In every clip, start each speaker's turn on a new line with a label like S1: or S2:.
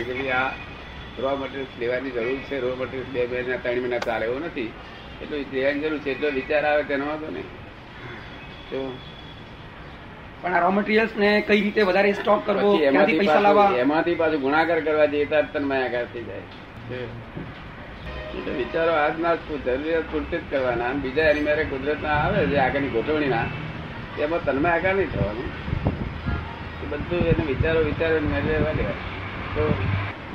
S1: Row materials લેવાની જરૂર છે. રો મટીરિયલ્સ બે મહિના ત્રણ મહિના ચાલે એવું નથી. એટલું લેવાની જરૂર છે. એટલો વિચાર આવે તેનો વાંધો નહીં. તો
S2: પણ આ રો મટીરિયલ્સ ને કઈ રીતે વધારે સ્ટોક કરવો
S1: એમાંથી
S2: પૈસા લાવવા?
S1: એમાંથી પાછું ગુણાકાર કરવા જઈએ ત્યારે તન્માયાકાર થઈ જાય. વિચારો આજના જ જરૂરિયાત પૂરતી જ કરવાના. બીજા એની મારે કુદરતના આવે છે આગળની ગોઠવણીના. તેમાં તન્માયાકાર નહીં થવાનું. બધું એને વિચારો વિચારો રહેવા દેવા. તો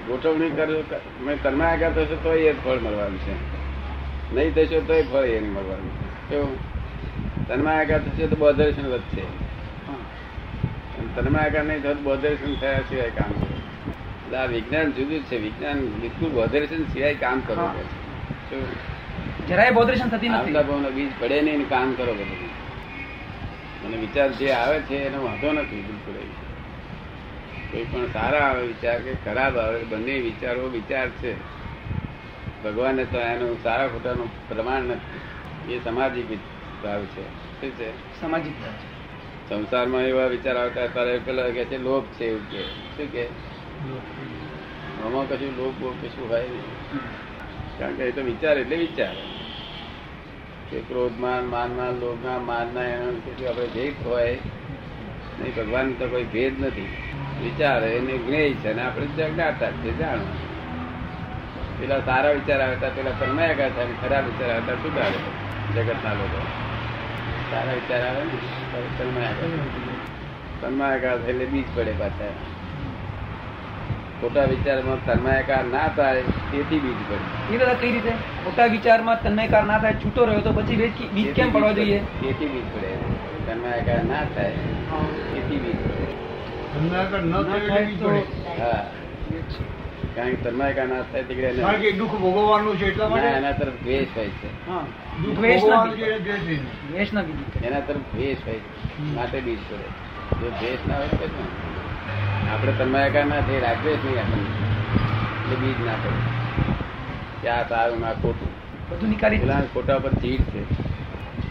S1: ગોઠવણી કરો મેં આગળ થશે તો એ ફળ મળવાનું છે. નહીં થશો તો એ ફળ એ નહીં મળવાનું છે. કેવું આગળ થશે તો બોધર્શન વધશે તન્મા આગળ નહીં થતું બોધર્શન થયા સિવાય કામ કરે. એટલે આ વિજ્ઞાન જુદું છે. વિજ્ઞાન બિલકુલ બોધરેશન સિવાય કામ કરો કે
S2: જરાય બોધરેશન થતી
S1: આવતા
S2: નથી
S1: ભાવનો બીજ પડે નહીં કામ કરો બધું. મને વિચાર જે આવે છે એનો વાંધો નથી બિલકુલ. કોઈ પણ સારા આવે વિચાર કે ખરાબ આવે બંને વિચારો વિચાર છે. ભગવાને તો એનું સારા ખોટાનું પ્રમાણ નથી. એ સામાજિક ભાવ છે. શું છે?
S2: સામાજિક
S1: સંસારમાં એવા વિચાર આવતા ત્યારે પેલા કે છે લોભ છે એવું કે. શું કે? આમાં કશું લોભ બોભ કશું હોય નહીં. કારણ કે એ તો વિચાર એટલે વિચાર. કે ક્રોધમાન માનમાન લોભના માનના એનો આપણે ભેદ હોય નહીં ભગવાન તો કોઈ ભેદ નથી. વિચાર એને જ્ઞેય છે ને આપણે જ્ઞાતા છે જાણો. પેલા સારા વિચાર આવતા પેલા તન્મયાકાર થાય ખરાબ વિચાર આવતા સુધારે જગતના લોકો. સારા વિચાર આવે ને તો તન્મયાકાર તન્માયાકાર થાય એટલે બીજ પડે પાછા. ખોટા વિચારમાં તન્માયાકાર ના થાય તેથી બીજ પડે.
S2: એ દાદા કઈ રીતે? ખોટા વિચારમાં તન્મયકાર ના થાય છૂટો રહ્યો તો પછી બીજ કેમ પડવા જોઈએ?
S1: તેથી બીજ પડે. તન્માયાકાર ના થાય તેથી બીજ પડે
S3: ધંધાકર ન થાય એટલે બી પડે.
S1: હા કારણ કે તન્માયાકાર ના થાય તે
S3: કારણ કે દુઃખ ભોગવવાનું છે એટલા માટે?
S1: એના તરફ દ્વેષ હોય છે.
S2: હા.
S3: દુઃખ
S2: દ્વેષના
S3: ભોગવવાનું છે
S2: બીજ.
S3: એટલે દ્વેષ નહીં.
S2: દ્વેષના બીજ
S1: એના તરફ દ્વેષ હોય છે. માટે બીજ પડે જો દ્વેષ ના હોય તો? આપણે ના થઈ રાગદ્વેષ નહીં આપણને. એટલે બીજ ના પડે. કે આ સારું ના ખોટું.
S2: બધું નીકાળી
S1: પેલા ખોટા પર ચીડ છે.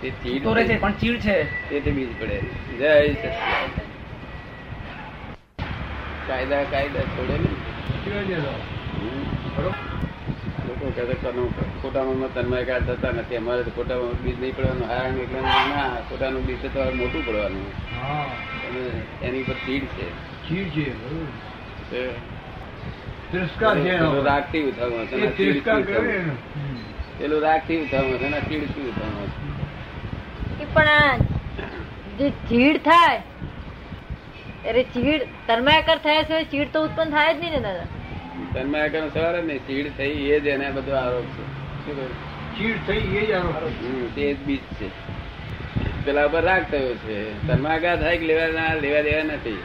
S1: તે ચીડ
S2: તો રહે છે.
S1: છે.
S2: પણ ચીડ છે.
S1: તે બીજ પડે. જય સચિદાનંદ. કાયદા કાયદા છોડે? લોકો કહેતા કે આનું ખોટામાં થતા નથી. અમારે તો ખોટામાં બીજ નહીં પડવાનું. હારણ એટલે ના ખોટાનું બીજ તો મોટું પડવાનું. એની પર ચીડ છે.
S3: તિરસ્કાર છે.
S1: પેલું છે?
S3: તિરસ્કાર કરે
S1: ઉઠાવવાનું. છે? ને ચીડથી ઉઠાવવાનું છે.
S4: પણ જે ચીડ થાય અરે ચીડ તન્માયાકર થયા સિવાય ચીડ તો ઉત્પન્ન થાય જ નહીં ને દાદા.
S1: તન્મયાકાર સવાર ને નહીં ચીડ થઈ એ જ એને બધો આરોપ છે.
S3: ચીડ થઈ એ જ આરોપ.
S1: તે જ બીજ છે. પેલા પર રાગ થયો છે. તન્માકાર થાય કે લેવા ના લેવા દેવા નથી.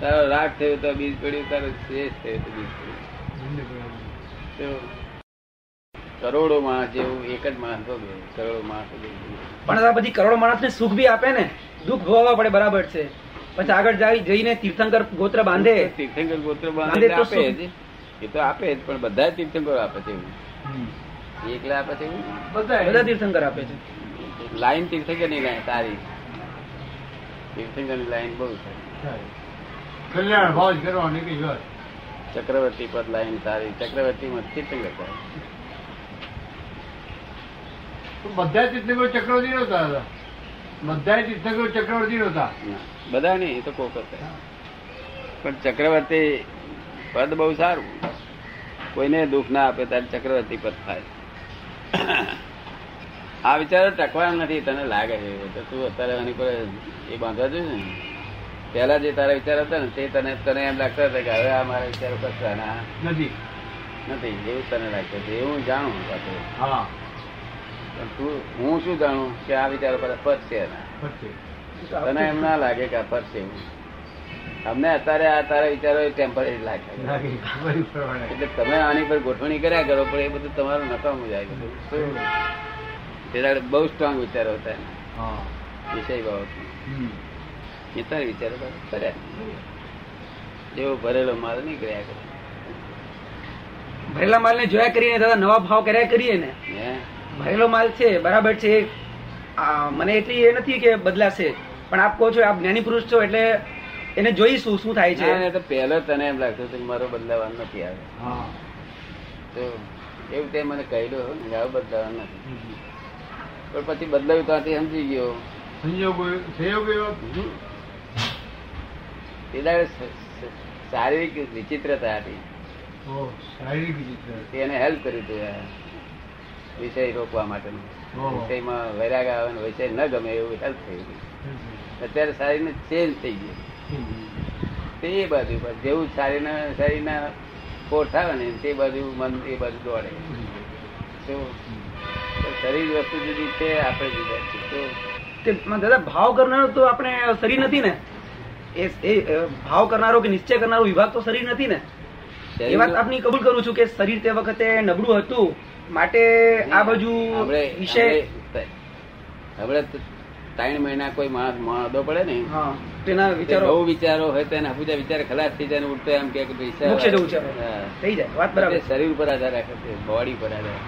S1: તારો રાગ થયો તો બીજ પડ્યું તારો શેષ થયો તો બીજ પડ્યું. કરોડો માણસ જેવું એક જ માણસ કરોડો માણસ
S2: પણ બધી પછી કરોડો માણસને સુખ બી આપે ને દુઃખ ભોગવવા પડે બરાબર છે. પછી આગળ જાય જઈને તીર્થંકર ગોત્ર બાંધે.
S1: તીર્થંકર ગોત્ર
S2: બાંધે
S1: આપે જ. એ તો આપે જ પણ બધા તીર્થંકર આપે છે. એવું. એકલા આપે છે? એવું
S2: બધા તીર્થંકર આપે છે.
S1: લાઈન તીર્થંકરની લાઈન સારી તીર્થંકરની લાઈન બહુ સારી
S3: કલ્યાણ ભાવ જ કરવાની કઈ વાત
S1: ચક્રવર્તી પર લાઈન સારી ચક્રવર્તી માં તીર્થંકર સારી.
S3: બધા તીર્થંકર ચક્રવર્તી નહોતા દાદા. બધા તીર્થંકરો ચક્રવર્તી નહોતા.
S1: ના, બધા નહીં એ તો કોક હતા. પણ ચક્રવર્તી પદ બહુ સારું. કોઈને દુઃખ ના આપે ત્યારે ચક્રવર્તી પદ થાય. આ વિચારો ટકવાના નથી તને લાગે છે. તો તું અત્યારે એની પર એ બાંધવા જોઈએ ને. પહેલા જે તારા વિચાર હતા ને તે તને તને એમ લાગતા હતા કે હવે આ મારા વિચારો કરતા
S3: નથી.
S1: નથી એવું તને લાગતું છે એવું જાણું
S3: હા.
S1: તું હું શું જાણું કે આ વિચારો બધા પદ છે તને એમ ના લાગે કે આ પદ છે અમને અત્યારે આ તારા વિચારો ટેમ્પરરી લાગે. એટલે તમે આની પર ગોઠવણી કર્યા કરો પણ એ બધું તમારું નકામું જાય બહુ સ્ટ્રોંગ વિચારો હતા વિષય બાબત. એ તારે વિચારો કર્યા. જેવો ભરેલો માલ નહીં કર્યા કરે.
S2: ભરેલા માલ ને જોયા કરીને દાદા નવા ભાવ કર્યા કરીએ ને.
S1: હે?
S2: ભરેલો માલ છે બરાબર છે. મને એટલી એ નથી કે બદલાશે. પણ આપ કહો છો આપ જ્ઞાની પુરુષ છો એટલે એને જોઈશું શું થાય છે.
S1: તો પહેલો તને એમ લાગતું હતું મારો બદલાવાનું નથી આવે તો એવું તે મને કહેલું આવું બદલાવાનું નથી. પણ પછી બદલાયું ત્યાંથી સમજી ગયો. શારીરિક વિચિત્રતા હતી.
S3: એને શારીરિક વિચિત્ર
S1: તેને હેલ્પ કર્યું હતું આ વિષય રોકવા માટેનું. વિષયમાં વૈરાગ આવે ને વિષય ન ગમે એવું હેલ્પ થઈ ગયું. અત્યારે શરીરને ચેન્જ થઈ ગયું. તે એ બાજુ પર જેવું શરીરના શરીરના ફોર્સ આવે ને તે બાજુ મન એ બાજુ દોડે. તો શરીર વસ્તુ જુદી છે આપણે જુદા છે તો
S2: દાદા ભાવ કરનારો તો આપણે શરીર નથી ને? એ ભાવ કરનારો કે નિશ્ચય કરનારો વિભાગ તો શરીર નથી ને? એ વાત આપની કબૂલ કરું છું કે શરીર તે વખતે નબળું હતું માટે આ બાજુ વિષય
S1: હમણે ત્રણ મહિના કોઈ માણસ મોડો પડે ને
S2: તેના વિચારો
S1: બહુ વિચારો હોય તો એના વિચાર ખલાસ થઈ જાય ઉઠતો એમ કે પૈસા.
S2: થઈ જાય વાત બરાબર.
S1: શરીર ઉપર આધાર રાખે છે બોડી ઉપર આધાર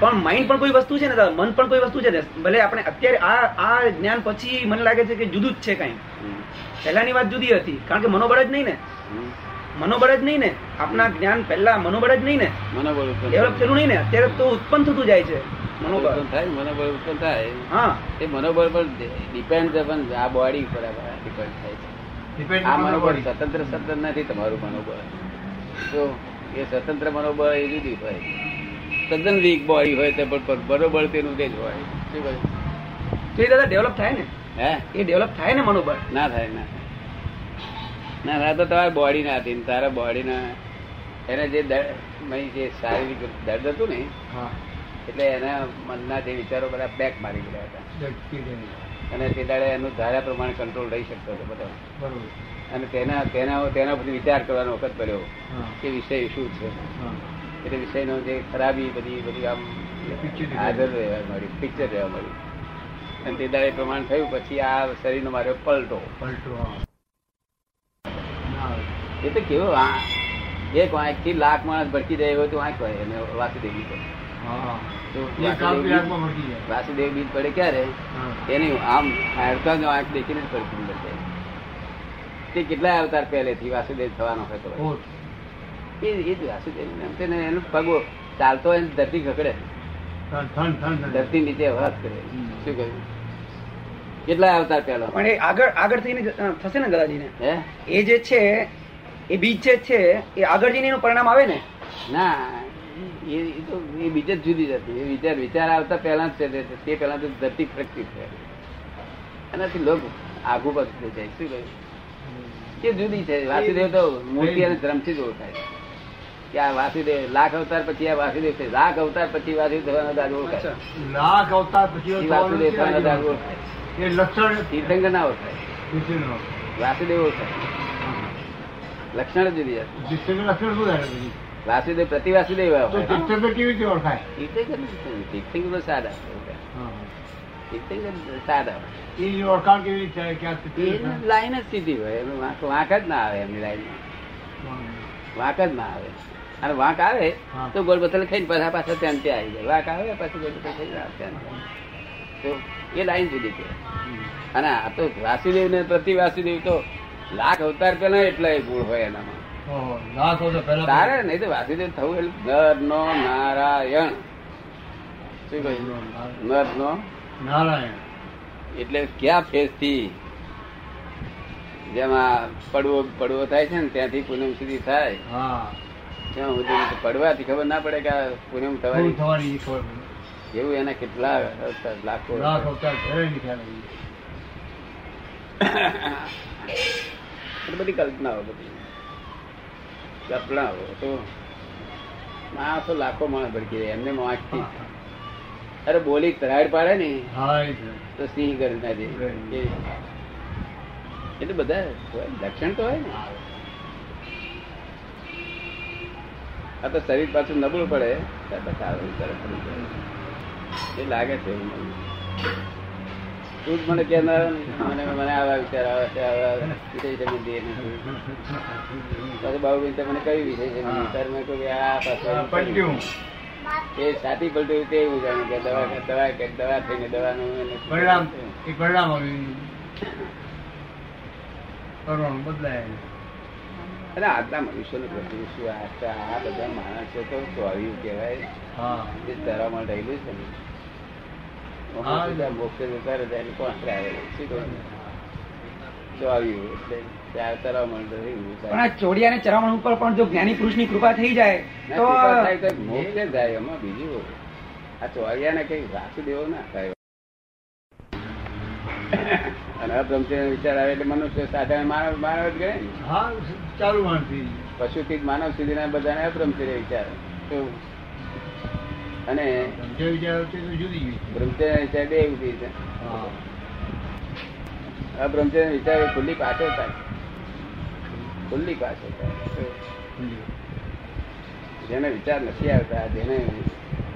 S2: પણ માઇન્ડ પણ કોઈ વસ્તુ છે ને મન પણ કોઈ વસ્તુ છે ને ભલે આપણે અત્યારે આ આ જ્ઞાન પછી મને લાગે છે કે જુદું જ છે કઈ. પહેલાની વાત જુદી હતી કારણ કે મનોબળ જ નહીં ને. મનોબળ જ નહીં ને. આપના જ્ઞાન પહેલા મનોબળ જ નહીં ને.
S1: મનોબળ
S2: ડેવલપ થયેલું નહીં ને. અત્યારે તો ઉત્પન્ન થતું જાય છે મનોબળ.
S1: થાય મનોબળ ઉત્પન્ન થાય.
S2: હા.
S1: એ મનોબળ પર ડિપેન્ડ આ બોડી ઉપર ડિપેન્ડ થાય છે. આ મનોબળ સ્વતંત્ર સ્વતંત્ર નથી તમારું મનોબળ. તો એ સ્વતંત્ર મનોબળ એ જુદી હોય. તદ્દન વીક બોડી હોય તો પણ બરોબર તેનું તે જ હોય. શું?
S2: તો એ દાદા ડેવલપ થાય ને.
S1: હે?
S2: એ ડેવલપ થાય ને મનોબળ.
S1: ના થાય ના થાય. ના ના તો તમારી બોડી ના હતી ને તારા બોડી ના એને જે જે શારીરિક દર્દ હતું ને એટલે એના મનના જે વિચારો બધા બેક મારી ગયા હતા. અને તે દાડે એનું ધારા પ્રમાણે કંટ્રોલ રહી શકતો હતો બધો. અને તેના તેના તેના પછી વિચાર કરવાનો વખત પડ્યો કે વિષય શું છે. એટલે વિષયનો જે ખરાબી બધી બધી આમ હાજર રહેવા મળી પિક્ચર રહેવા મળી. અને તે દાડે પ્રમાણ થયું પછી આ શરીરનો મારો પલટો.
S3: પલટો.
S1: એ તો કેવો એક વાંકથી લાખ માણસ ભટકી જાય એવો તો વાંક હોય અને વાસુદેવ તો
S3: હા
S1: તો
S3: એક કામ
S1: વાસુદેવ બીજ પડે ક્યારે? એની આમ હાડકા નો આંખ દેખીને જ પડતી અંદર જાય. તે કેટલા અવતાર પહેલેથી વાસુદેવ થવાનો હતો એ એ જ વાસુદેવ એનો પગો ચાલતો હોય ને ધરતી ખકડે. ધરતી નીચે વાત કરે. શું કહ્યું? કેટલા અવતાર પહેલો.
S2: પણ એ આગળ આગળ થઈને થશે ને દાદાજીને
S1: હે?
S2: એ જે છે એ બીજ જે છે એ આગળ જઈને એનું પરિણામ આવે ને?
S1: ના એ એ તો એ બીજ જ જુદી જતી એ વિચાર વિચાર આવતા પહેલા જ છે તે- તે પહેલા તો ધરતી ફરકતી છે. એનાથી લોક આગુ પાછું થઈ જાય. શું કહ્યું? કે જુદી છે. વાસુદેવ તો મૂર્તિ અને ધર્મથી જ ઓળખાય કે આ વાસુદેવ લાખ અવતાર પછી આ વાસુદેવ છે. લાખ અવતાર પછી વાસુદેવ થવાનો દાદો ઓળખાય
S3: લાખ અવતાર પછી
S1: વાસુદેવ થવાનો દાદો ઓળખાય
S3: એ લક્ષણ
S1: તીર્થંકર ના ઓળખાય. વાસુદેવ ઓળખાય લક્ષણ જુદી
S3: લક્ષણ
S1: વાસુદેવ પ્રતિ વાસુદેવ
S3: કેવી રીતે ઓળખાય?
S1: તો સાદા
S3: એની ઓળખાણ કેવી રીતે
S1: એ? લાઈન જ સીધી હોય. વાંક જ ના આવે એમની લાઈનમાં વાંક જ ના આવે. અને વાંક આવે તો ગોળ ખાઈને પાછા પાછા ત્યાં ત્યાં આવી જાય. વાંક આવે પછી ગોળ ખાઈને ત્યાં ત્યાં. તો એ લાઈન જુદી છે. અને આ તો વાસુદેવ ને પ્રતિ વાસુદેવ તો લાખ અવતાર પેલા એટલા ગુણ હોય એનામાં. તારે નહીં તો વાસુદેવ થવું એટલે નર નો નારાયણ. શું કહ્યું નર નો
S3: નારાયણ.
S1: એટલે ક્યાં ફેસથી જેમાં પડવો પડવો થાય છે ને ત્યાંથી પૂનમ સુધી થાય.
S3: હા.
S1: ત્યાં સુધી પડવાથી ખબર ના પડે કે આ પૂનમ થવાની. એવું એના કેટલા લાખો
S3: લાખ અવતાર પહેલા ની ખ્યાલ આવી.
S1: એટલે બધી કલ્પનાઓ બધી. કલ્પનાઓ તો માણસો લાખો માણસ ભડકી જાય એમને વાંચતી અરે બોલી તરાડ પાડે ને. તો સિંહ કરી ના દે. એટલે બધા લક્ષણ તો હોય ને. આ તો શરીર પાછું નબળું પડે જાય. એ લાગે છે. તું જ મને કે મને મને આવા વિચાર આવે છે આવા વિષય છે દે પછી બાબુ મને કયું વિષય છે સર મેં કહ્યું આ પાછું એ સાથી પલટ્યું તે એવું જાણ્યું કે દવા દવા કે દવા થઈને દવાનું
S3: પરિણામ એ પરિણામ પરમાણુ બદલાય.
S1: અને આજના મનુષ્યનું પ્રતિ શું આ બધા માણસ માણસો તો ચોર્યું કહેવાય?
S3: હા.
S1: જે તરામાં રહેલું છે ને. મોક્ષે જતા રહેતા એટલે કોણ આવે શું કહ્યું ચોર્યું એટલે ચાર તરામાં રહ્યું
S2: પણ આ ચોડિયા અને ચરામણ ઉપર પણ જો જ્ઞાની પુરુષની કૃપા થઈ જાય
S1: ના,
S2: તો
S1: મોક્ષે જાય એમાં બીજું આ ચોર્યા ને કઈ વાસુદેવો ના થાય. અને અબ્રહ્મચર્ય વિચાર આવે એટલે મનુષ્ય સાથે માનવ માનવ જ ગણે ને?
S3: હા ચાલુ માણસી.
S1: પશુથી માનવ સુધીના બધાને અબ્રહ્મચર્ય વિચાર. અને બ્રહ્મચર્ય વિચાર બે ઊભી છે. અબ્રહ્મચર્ય વિચાર ખુલ્લી પાછળ થાય. ખુલ્લી પાછળ થાય. જેને વિચાર નથી આવતા જેને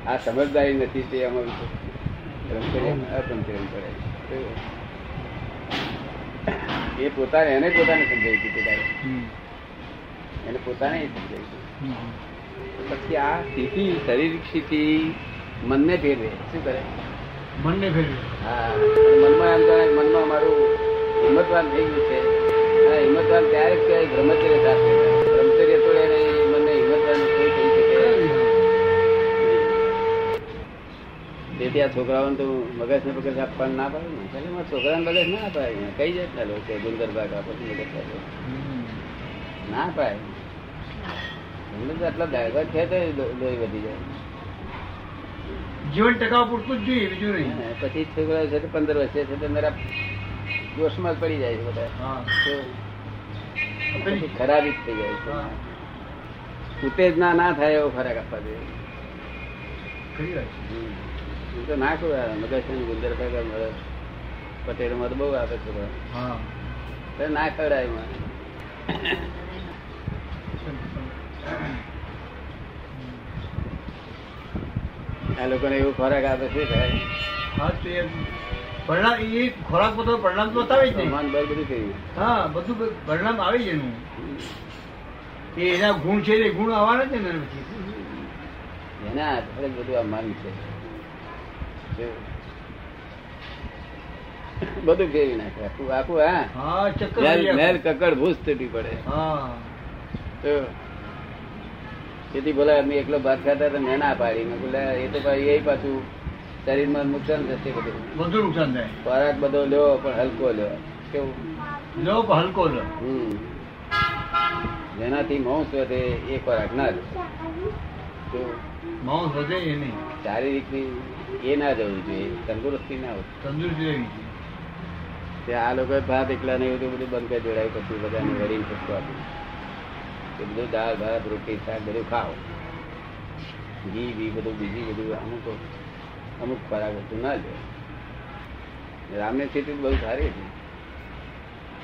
S1: આ સમજદારી નથી તે અમારું બ્રહ્મચર્ય કરે એ પોતાને એને પોતાને સમજાવી દીધું એને પોતાને સમજાવી દીધું. પછી આ સ્થિતિ શારીરિક સ્થિતિ મનને ભેરવે શું કરે?
S3: મનને ભેરવે
S1: હા મનમાં એમ જાણે મનમાં અમારું હિંમતવાન થઈ ગયું છે. અને હિંમતવાન ત્યારે જ કહેવાય બ્રહ્મચર્ય સાથે. બ્રહ્મચર્ય તો એને મને હિંમતવાન કોઈ કહી શકે તેથી આ છોકરાઓને તો મગજ ને પગજ આપવાનું ના પડે ને. એટલે મારા છોકરાને મગજ ના અપાય કઈ જાતના લોકો ગુંદર ભાગ આપો મગજ ના પાય આટલા દાયકા છે તો લોહી વધી જાય.
S3: જીવન ટકાવ પૂરતું જ જોઈએ બીજું નહીં.
S1: પછી છોકરા છે તે પંદર વર્ષે છે તે નરા જોશમાં જ પડી જાય છે બધા. ખરાબી જ થઈ જાય છે. ઉત્તેજના ના થાય એવો ખોરાક આપવા જોઈએ. હું તો ના કહું મગજ ગુંદર કાકા પટેલમાં તો બહુ આપે છે ના ખવડાય એમાં. આ લોકોને એવું ખોરાક આપે શું થાય
S3: પરિણામ એ ખોરાક પોતો પરિણામ તો બતાવે જ નહીં
S1: સમાન બધું કર્યું
S3: હા બધું પરિણામ આવી જ એનું. એ એના ગુણ છે એ ગુણ આવવાના છે ને પછી
S1: એના આધારે બધું આ મન છે. બધું કેવી નાખે? આખું આખું હા? મેલ. કકડ ભૂસ તૂટી પડે.
S3: હા.
S1: તેથી બોલા અમે એકલો ભાત ખાતા તો મેં ના પાડી. મેં બોલા એ તો ભાઈ એ પાછું શરીરમાં નુકસાન થશે બધું.
S3: બધું નુકસાન થાય.
S1: ખોરાક બધો લ્યો પણ હલકો લ્યો. કેવું?
S3: લો પણ હલકો લો
S1: હમ. જેનાથી માંસ વધે એ ખોરાક ના લો. તો
S3: માઉસ વધે એ નહીં.
S1: શારીરિક એ ના જવું જોઈએ તંદુરસ્તી ના હોય.
S3: તંદુરસ્તી રહેવી
S1: આ લોકો ભાત એકલા નહીં બધું બધું બંધ કરી જોડાય પછી બધાને વળીને પછી આપ્યું એ બધું દાળ ભાત રોટી શાક બધું ખાઓ ઘી બી બધું બીજી બધું અમુક અમુક ખોરાક હતું ના લે રામની સ્થિતિ બહુ સારી હતી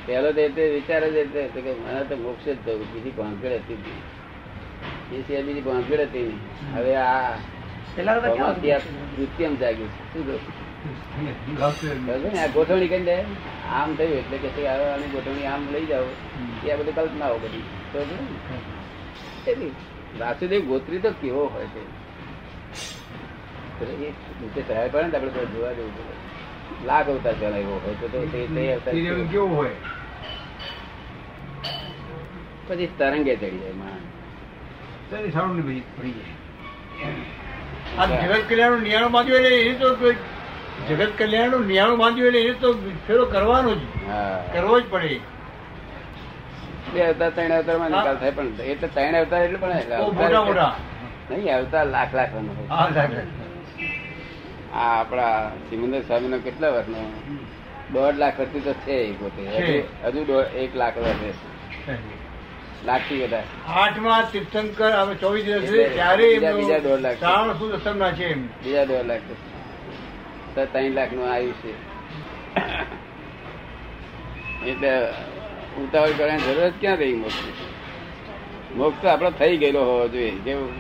S1: પહેલો તો એટલે વિચાર જ એટલે હતો કે મને તો મોક્ષ જ થયું બીજી ભાંગડ હતી જ નહીં. એ સિવાય બીજી ભાંગડ હતી નહીં હવે આ? કૃત્યમ જાગ્યું છે. શું કહ્યું? ને? આ ગોઠવણી કરી દે આમ થયું એટલે કે આની ગોઠવણી આમ લઈ જાઓ. એ આ બધી કલ્પનાઓ બધી? એટલે વાસુદેવ ગોત્રી તો કેવો હોય છે? એ નીચે સહાય પડે ને તો આપણે જોવા જવું પડે લાખ અવતાર પહેલા એવો હોય તો તો તે તે અવતાર કેવો?
S3: હોય?
S1: પછી તરંગે ચડી જાય માણસ.
S3: તો સારું નહીં પડી જાય. આ જગત કલ્યાણ નિયાણું બાજુ એટલે એને તો કોઈ જગત કલ્યાણ નિયાણું બાંધ્યું એટલે એ તો ફેરો કરવાનો જ. કરવો જ પડે.
S1: બે અવતાર ત્રણ અવતારમાં નિકાલ થાય પણ એટલે ત્રણ અવતાર એટલે પણ
S3: મોટા મોટા.
S1: નહીં અવતાર લાખ લાખ નો આ આપણા સિમંદર સ્વામી નો કેટલા વર્ષનો? દોઢ લાખ વર્ષથી તો છે એ પોતે. હજુ એક લાખ વર્ષ લાખથી વધારે.
S3: આઠમાં તીર્થંકર હવે ચોવીસ દિવસ ત્યારે
S1: બીજા- બીજા દોઢ લાખ. બીજા દોઢ લાખ તો ત્રણ લાખનું આયુષ્ય એટલે ઉતાવળ કરવાની જરૂર જ ક્યાં રહી મોક્ષ મોક્ષ તો આપડે થઈ ગયેલો હોવો જોઈએ કેવું?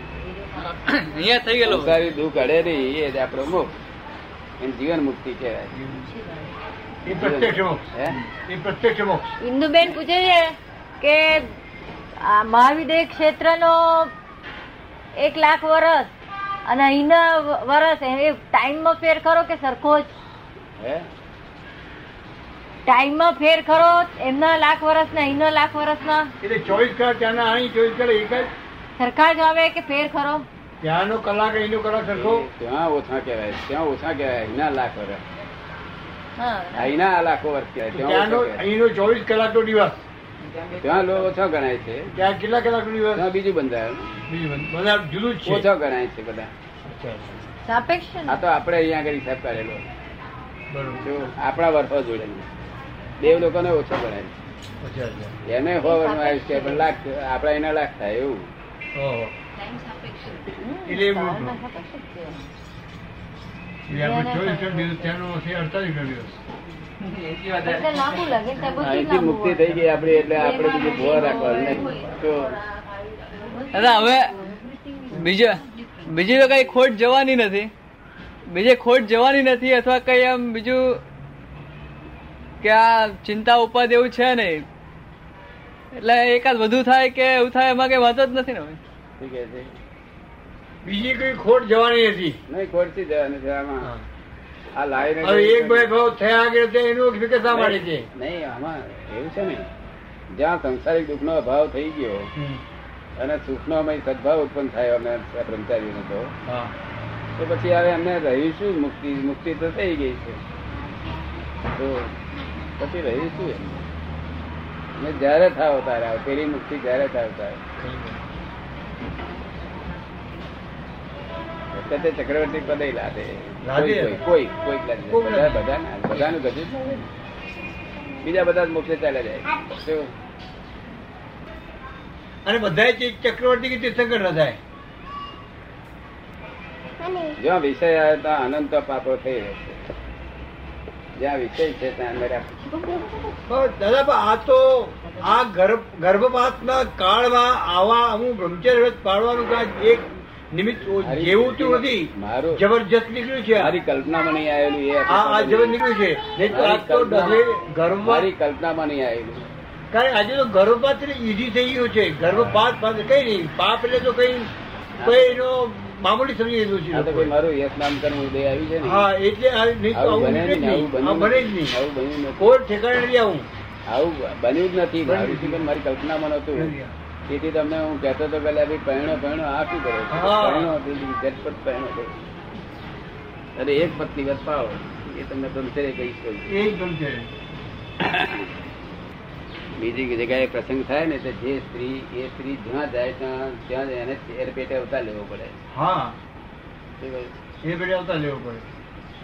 S2: અહીંયા થઈ ગયેલો
S1: સંસારી દુઃખ અડે નહીં એ આપણો મોક્ષ. એમ જીવન મુક્તિ કહેવાય.
S3: એ પ્રત્યક્ષ મોક્ષ.
S1: હે?
S3: એ પ્રત્યક્ષ મોક્ષ.
S4: ઇન્દુબેન પૂછે છે કે આ મહાવિદ્ય ક્ષેત્રનો એક લાખ વર્ષ અને અહીંના વરસ વર્ષ એ ટાઈમમાં ફેર ખરો કે સરખો જ?
S1: હે?
S4: ટાઈમમાં ફેર ખરો એમના લાખ વર્ષના અહીંના લાખ વર્ષના
S3: એટલે ચોવીસ કલાક ત્યાંના અહીં ચોવીસ કલાક એક જ?
S4: સરખા જ આવે કે ફેર ખરો?
S3: ત્યાંનો કલાક અહીંનો કલાક સરખો?
S1: ત્યાં ઓછા કહેવાય ત્યાં ઓછા કહેવાય અહીંના લાખ વર્ષ
S4: હા.
S1: અહીંના લાખો વર્ષ કહેવાય
S3: ત્યાંનો. અહીંનો ચોવીસ કલાકનો દિવસ.
S1: ત્યાં લો ઓછા ગણાય છે.
S3: ત્યાં કેટલા કલાકનો દિવસ?
S1: બીજું બંધાયું.
S3: બધા. જુદું છે?
S1: ઓછા ગણાય છે બધા.
S4: સાપેક્ષ
S1: આ તો આપણે અહીંયા આગળ હિસાબ કરેલો. આપણા વર્ષો જોડે. દેવ લોકોને ઓછો ગણાય. એને હોવાનું આવ્યું છે પણ લાખ આપણા એના લાખ થાય એવું.
S3: ઓહો. એટલે
S1: અહીંથી મુક્તિ થઈ ગઈ આપડી એટલે આપણે બીજું ભોવા રાખવાનું નહીં.
S5: હવે બીજો બીજી તો કઈ ખોટ જવાની નથી. બીજે ખોટ જવાની નથી અથવા કઈ આમ બીજું કે આ ચિંતા ઉપાદ એવું છે નહીં. એટલે એકાદ વધુ થાય કે એવું થાય એમાં કઈ વાત જ નથી ને હવે.
S1: છે?
S3: બીજી કઈ ખોટ જવાની નથી.
S1: નહીં ખોટથી જવાનું છે આમાં. આ લાઈન
S3: હવે એક ભાવ થયા આગળ તો એનું શા માટે છે
S1: નહીં આમાં એવું છે ને જ્યાં સંસારિક દુઃખનો અભાવ થઈ ગયો અને સુખનો અમે સદભાવ ઉત્પન્ન થાય અમે બ્રહ્મચારીનો તો તો પછી હવે અમને રહ્યું શું મુક્તિ મુક્તિ તો થઈ ગઈ છે. તો પછી રહ્યું શું એમ? જ્યારે થાવ તારે આવે પેલી મુક્તિ જયારે થાવ તારે વખતે ચક્રવર્તી પદે લાદે? કોઈ કોઈ કોઈ કોઈ લાદે.
S3: કોઈ
S1: બધા બધા બધાનું ગજુ બીજા બધા મોક્ષે ચાલ્યા જાય.
S3: અને બધા ચક્રવર્તી કે તીર્થંકર ન થાય
S1: જ્યાં વિષય આવે ત્યાં અનંત પાપો થઈ રહેશે જ્યાં વિષય છે ત્યાં અંદર
S3: દાદા પણ આ તો આ ગર્ભ ગર્ભપાતના કાળમાં આવા અમુક બ્રહ્મચર્ય પાડવાનું કાંઈ એક નિમિત્ત જેવું તો નથી.
S1: મારું
S3: જબરજસ્ત નીકળ્યું છે
S1: મારી કલ્પનામાં નહીં આવેલું એ
S3: આ આ જબર નીકળ્યું છે. નહીં તો આ તો
S1: કલ્પના-
S3: ડગે ગર્ભપાત
S1: મારી કલ્પનામાં નહીં આવેલું.
S3: કારણ આજે તો ગર્ભપાત એટલે ઈઝી થઈ ગયું છે. ગર્ભપાત પાત કઈ નહીં. પાપ એટલે તો કઈ કોઈ એનો મામૂલી સમજી લીધું છે
S1: તો મારું યશ નામ કરવું આવી છે
S3: હા એટલે આ નહીં તો
S1: આવું
S3: આવું
S1: બને
S3: જ
S1: નહીં
S3: નહીં. આ બને જ નહીં
S1: આવું બન્યું
S3: કોઈ ઠેકાણે નહીં આવું.
S1: આવું બન્યું જ નથી મારું કલ્પનામાં નહોતું. તેથી તમને હું કહેતો હતો પેલા ભાઈ પહેણો પહેણો આ શું કરો? પહેણો ઝટપટ પહેણો છે. અરે એક પત્ની વસ પાવો એ તમને બ્રહ્મચર્ય કહીશ કહું.
S3: એકદમ છે
S1: બીજી જગ્યાએ પ્રસંગ થાય ને તો જે સ્ત્રી એ સ્ત્રી જ્યાં જાય ત્યાં ત્યાં એને એર પેટે અવતાર લેવો પડે.
S3: હા? એ પેટે આવતા લેવો પડે.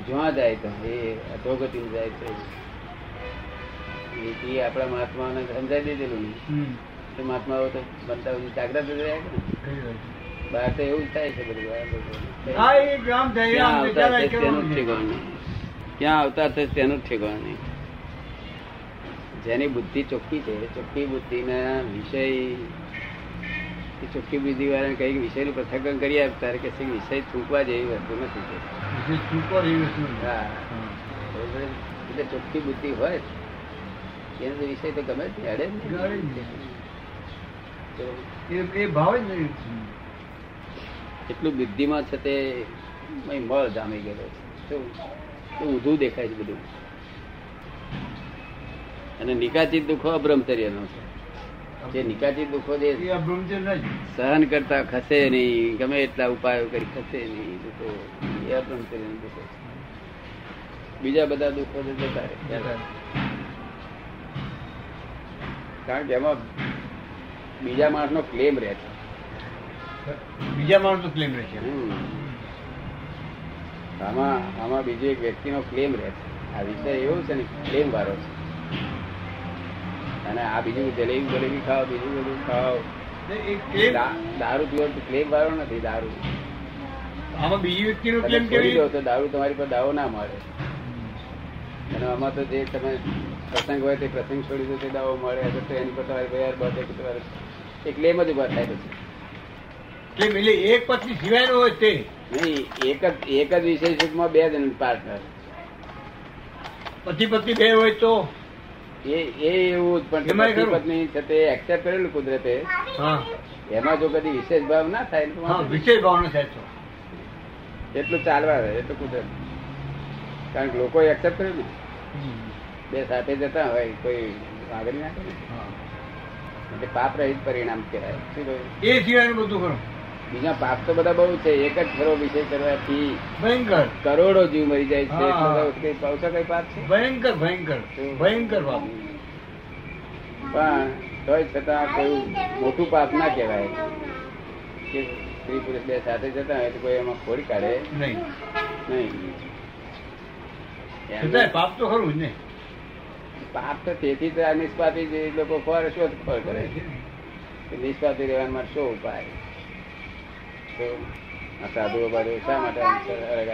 S1: જ્યાં જાય તો એ અધોગતિ જાય છે. એ- આપણા મહાત્માને સમજાવી દીધેલું ને.
S3: હમ.
S1: તો મહાત્માઓ તો બનતા જાગ્રત રહ્યા કે. બહાર તો એવું થાય છે બધું ક્યાં અવતાર. થશે તેનું જ નહીં જેની બુદ્ધિ ચોખ્ખી છે ચોખ્ખી બુદ્ધિના વિષય ચોખ્ખી બુદ્ધિ વાળાને કંઈક વિષયનું પૃથ્થકરણ કરી આપતા કે વિષય છૂંકવા જેવી વસ્તુ નથી તે. હા. એટલે ચોખ્ખી બુદ્ધિ હોય એનો વિષય તો ગમે નહીં, અડે જ નહીં.
S3: ગાળી જ નહીં.
S1: બરોબર?
S3: એ ભાવ જ નહીં
S1: એટલું બુદ્ધિમાં છે તે મળ જામી ગયેલો છે. ઊંધું દેખાય છે બધું. અને નિકાચિત દુઃખો અબ્રહ્મચર્યનો છે. જે નિકાચિત દુઃખો જે. સહન કરતા ખસે નહીં ગમે એટલા ઉપાયો કરી ખસે નહીં દુઃખો એ અબ્રહ્મચર્યનો દુઃખો બીજા બધા દુઃખો જતા રહે કારણ કે એમાં બીજા માણસનો ક્લેમ રહે છે.
S3: બીજા માણસ નો ક્લેમ રહે છે.
S1: આમાં આમાં બીજો એક વ્યક્તિનો ક્લેમ રહે છે. આ વિષય એવું છે ને ક્લેમ વાળો છે. અને આ બીજું જલેબી જલેબી ખાઓ બીજું બધું ખાઓ. દા- દારૂ પીવો તો ક્લેમ વાળો નથી દારૂ.
S3: આમાં બીજી વ્યક્તિનો ક્લેમ કેવી
S1: તો દારૂ તમારી પર દાવો ના મળે. અને આમાં તો જે તમે પ્રસંગ હોય તે પ્રસંગ છોડી દો તે દાવો મળે. તો એની પર તમારી ભાઈ બધે તમારે એ ક્લેમ જ ઊભા થાય પછી.
S3: એટલે એક પછી સિવાયનો હોય તે.
S1: નહીં એક જ એક જ વિષય સુખમાં બે જણ પાર્ટનર
S3: પતિ પત્ની બે હોય તો?
S1: એ એ એવું પણ પતિ પત્ની છે તે એક્સેપ્ટ કરેલું કુદરતે.
S3: હા.
S1: એમાં જો કદી વિશેષ ભાવ ના થાય તો
S3: વિશેષ ભાવ ના થાય તો
S1: એટલું ચાલવા રહે એટલું કુદરત. કારણ કે લોકો એક્સેપ્ટ કર્યું બે સાથે જતા હોય કોઈ આગળ ને
S3: હા.
S1: એટલે પાપ રહિત પરિણામ કહેવાય. શું
S3: એ સિવાયનું બધું ખરું.
S1: બીજા પાપ તો બધા બહુ છે. એક જ ખરો વિષય કરવાથી
S3: ભયંકર.
S1: કરોડો જીવ મરી જાય છે.
S3: હા.
S1: એટલે કઈ પાછો કઈ પાપ છે?
S3: ભયંકર ભયંકર. ભયંકર
S1: પણ તોય છતાં કોઈ મોટું પાપ ના કહેવાય. કે સ્ત્રી પુરુષ બે સાથે જતા હોય તો કોઈ એમાં ખોડ કાઢે?
S3: નહીં.
S1: નહીં.
S3: પાપ તો ખરું જ ને.
S1: પાપ તો તેથી તો આ નિષ્પાતી જે લોકો ખોર ફર કરે છે. કે નિષ્પાતી રહેવા શું ઉપાય. તો આ સાધુઓ બાજુ શા માટે અળગ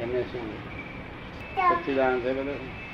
S1: એમને શું? સચ્ચિદાન છે? બધું